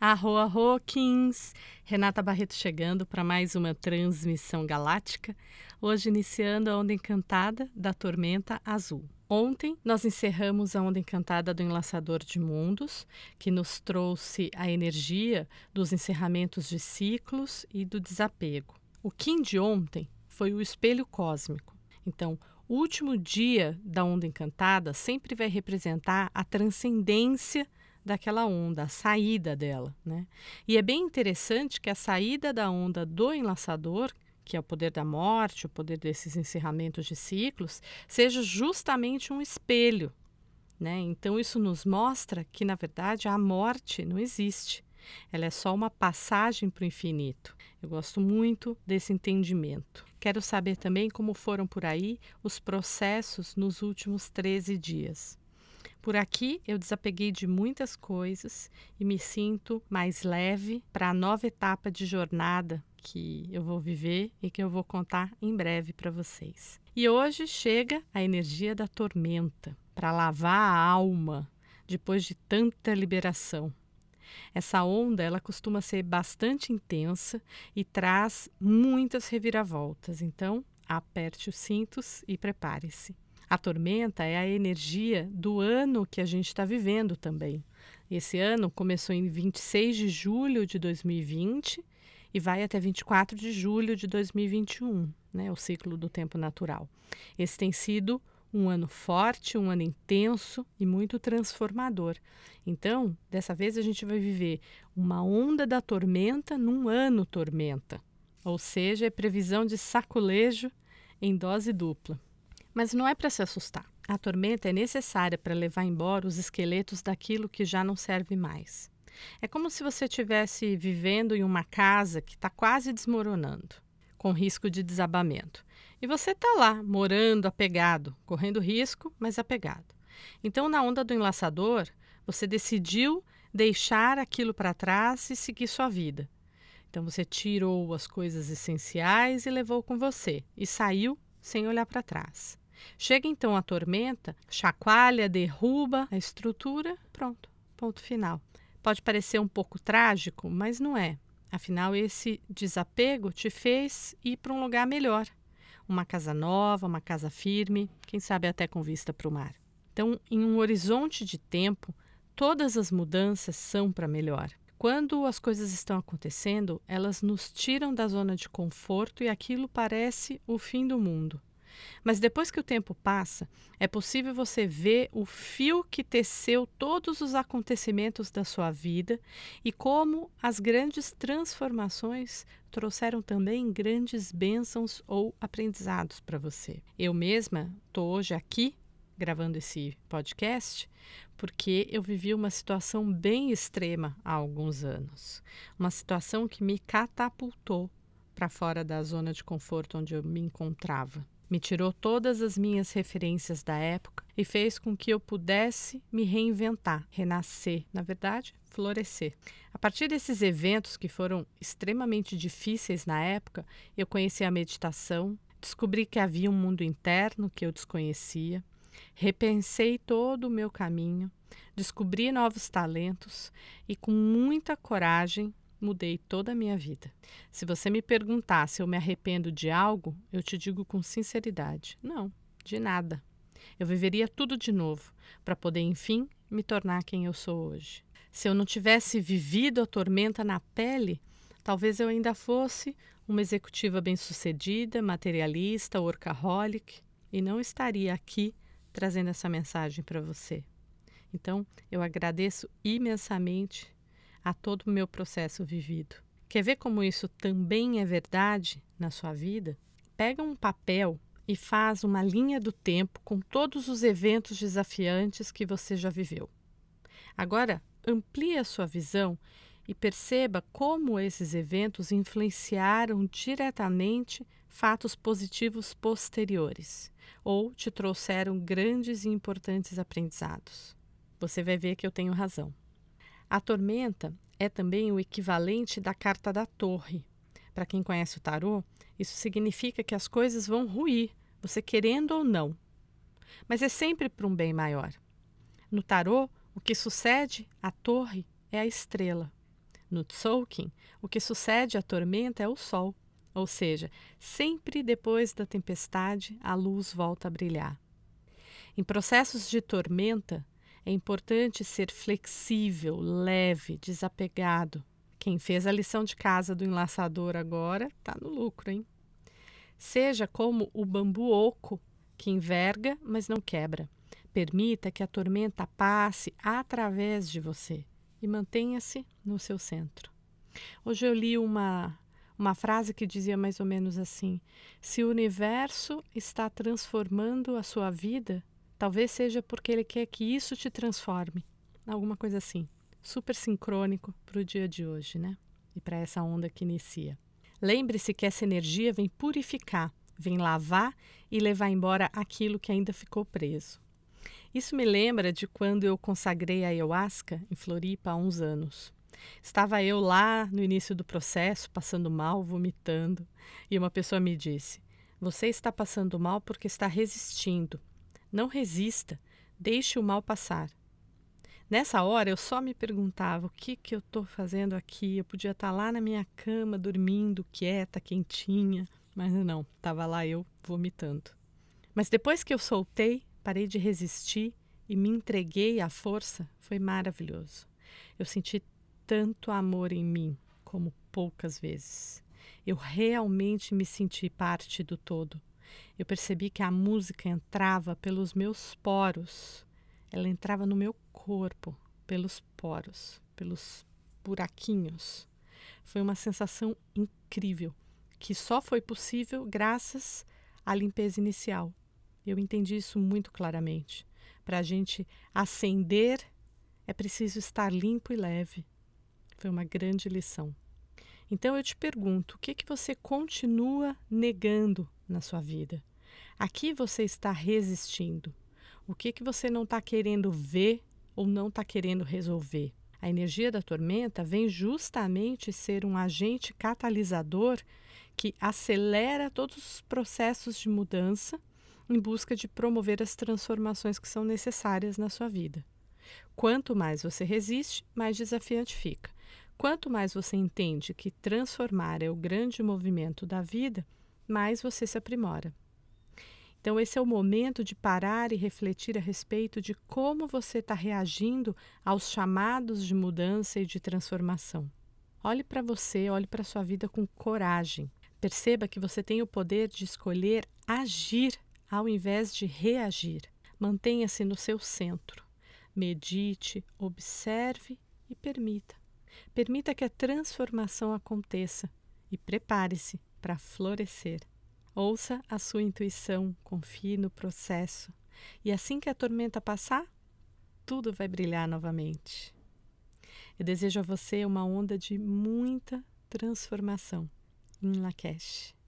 Arro, arro, Kings! Renata Barreto chegando para mais uma transmissão galáctica, hoje iniciando a onda encantada da Tormenta Azul. Ontem nós encerramos a onda encantada do Enlaçador de Mundos, que nos trouxe a energia dos encerramentos de ciclos e do desapego. O Kim de ontem foi o espelho cósmico. Então, o último dia da onda encantada sempre vai representar a transcendência daquela onda, a saída dela. Né? E é bem interessante que a saída da onda do enlaçador, que é o poder da morte, o poder desses encerramentos de ciclos, seja justamente um espelho. Né? Então, isso nos mostra que, na verdade, a morte não existe. Ela é só uma passagem para o infinito. Eu gosto muito desse entendimento. Quero saber também como foram por aí os processos nos últimos 13 dias. Por aqui eu desapeguei de muitas coisas e me sinto mais leve para a nova etapa de jornada que eu vou viver e que eu vou contar em breve para vocês. E hoje chega a energia da tormenta para lavar a alma depois de tanta liberação. Essa onda ela costuma ser bastante intensa e traz muitas reviravoltas. Então, aperte os cintos e prepare-se. A tormenta é a energia do ano que a gente está vivendo também. Esse ano começou em 26 de julho de 2020 e vai até 24 de julho de 2021, né, o ciclo do tempo natural. Esse tem sido um ano forte, um ano intenso e muito transformador. Então, dessa vez a gente vai viver uma onda da tormenta num ano tormenta, ou seja, é previsão de saculejo em dose dupla. Mas não é para se assustar. A tormenta é necessária para levar embora os esqueletos daquilo que já não serve mais. É como se você estivesse vivendo em uma casa que está quase desmoronando, com risco de desabamento. E você está lá, morando apegado, correndo risco, mas apegado. Então, na onda do enlaçador, você decidiu deixar aquilo para trás e seguir sua vida. Então, você tirou as coisas essenciais e levou com você, e saiu sem olhar para trás. Chega então a tormenta, chacoalha, derruba a estrutura, pronto, ponto final. Pode parecer um pouco trágico, mas não é. Afinal, esse desapego te fez ir para um lugar melhor. Uma casa nova, uma casa firme, quem sabe até com vista para o mar. Então, em um horizonte de tempo, todas as mudanças são para melhor. Quando as coisas estão acontecendo, elas nos tiram da zona de conforto e aquilo parece o fim do mundo. Mas depois que o tempo passa, é possível você ver o fio que teceu todos os acontecimentos da sua vida e como as grandes transformações trouxeram também grandes bênçãos ou aprendizados para você. Eu mesma estou hoje aqui gravando esse podcast porque eu vivi uma situação bem extrema há alguns anos. Uma situação que me catapultou para fora da zona de conforto onde eu me encontrava. Me tirou todas as minhas referências da época e fez com que eu pudesse me reinventar, renascer, na verdade, florescer. A partir desses eventos que foram extremamente difíceis na época, eu conheci a meditação, descobri que havia um mundo interno que eu desconhecia, repensei todo o meu caminho, descobri novos talentos e, com muita coragem, mudei toda a minha vida. Se você me perguntar se eu me arrependo de algo, eu te digo com sinceridade: não, de nada. Eu viveria tudo de novo para poder, enfim, me tornar quem eu sou hoje. Se eu não tivesse vivido a tormenta na pele, talvez eu ainda fosse uma executiva bem-sucedida, materialista, workaholic, e não estaria aqui trazendo essa mensagem para você. Então, eu agradeço imensamente a todo o meu processo vivido. Quer ver como isso também é verdade na sua vida? Pega um papel e faz uma linha do tempo com todos os eventos desafiantes que você já viveu. Agora, amplie a sua visão e perceba como esses eventos influenciaram diretamente fatos positivos posteriores ou te trouxeram grandes e importantes aprendizados. Você vai ver que eu tenho razão. A tormenta é também o equivalente da carta da torre. Para quem conhece o tarô, isso significa que as coisas vão ruir, você querendo ou não. Mas é sempre para um bem maior. No tarô, o que sucede à torre é a estrela. No Tzolk'in, o que sucede à tormenta é o sol, ou seja, sempre depois da tempestade a luz volta a brilhar. Em processos de tormenta, é importante ser flexível, leve, desapegado. Quem fez a lição de casa do enlaçador agora está no lucro, hein? Seja como o bambu oco, que enverga, mas não quebra. Permita que a tormenta passe através de você e mantenha-se no seu centro. Hoje eu li uma, uma frase que dizia mais ou menos assim: Se o universo está transformando a sua vida, talvez seja porque ele quer que isso te transforme. Alguma coisa assim. Super sincrônico para o dia de hoje, né? E para essa onda que inicia. Lembre-se que essa energia vem purificar, vem lavar e levar embora aquilo que ainda ficou preso. Isso me lembra de quando eu consagrei a ayahuasca em Floripa há uns anos. Estava eu lá no início do processo, passando mal, vomitando, e uma pessoa me disse: Você está passando mal porque está resistindo. Não resista, deixe o mal passar. Nessa hora eu só me perguntava o que, que eu estou fazendo aqui. Eu podia estar lá na minha cama, dormindo, quieta, quentinha, mas não, estava lá eu vomitando. Mas depois que eu soltei, parei de resistir e me entreguei à força, foi maravilhoso. Eu senti tanto amor em mim como poucas vezes. Eu realmente me senti parte do todo. Eu percebi que a música entrava pelos meus poros. Ela entrava no meu corpo, pelos poros, pelos buraquinhos. Foi uma sensação incrível, que só foi possível graças à limpeza inicial. Eu entendi isso muito claramente. Para a gente acender, é preciso estar limpo e leve. Foi uma grande lição. Então eu te pergunto, o que, que você continua negando na sua vida? Aqui você está resistindo. O que, que você não está querendo ver ou não está querendo resolver? A energia da tormenta vem justamente ser um agente catalisador que acelera todos os processos de mudança em busca de promover as transformações que são necessárias na sua vida. Quanto mais você resiste, mais desafiante fica. Quanto mais você entende que transformar é o grande movimento da vida, mais você se aprimora. Então, esse é o momento de parar e refletir a respeito de como você está reagindo aos chamados de mudança e de transformação. Olhe para você, olhe para a sua vida com coragem. Perceba que você tem o poder de escolher agir ao invés de reagir. Mantenha-se no seu centro. Medite, observe e permita. Permita que a transformação aconteça e prepare-se para florescer. Ouça a sua intuição, confie no processo. E assim que a tormenta passar, tudo vai brilhar novamente. Eu desejo a você uma onda de muita transformação em Lakesh.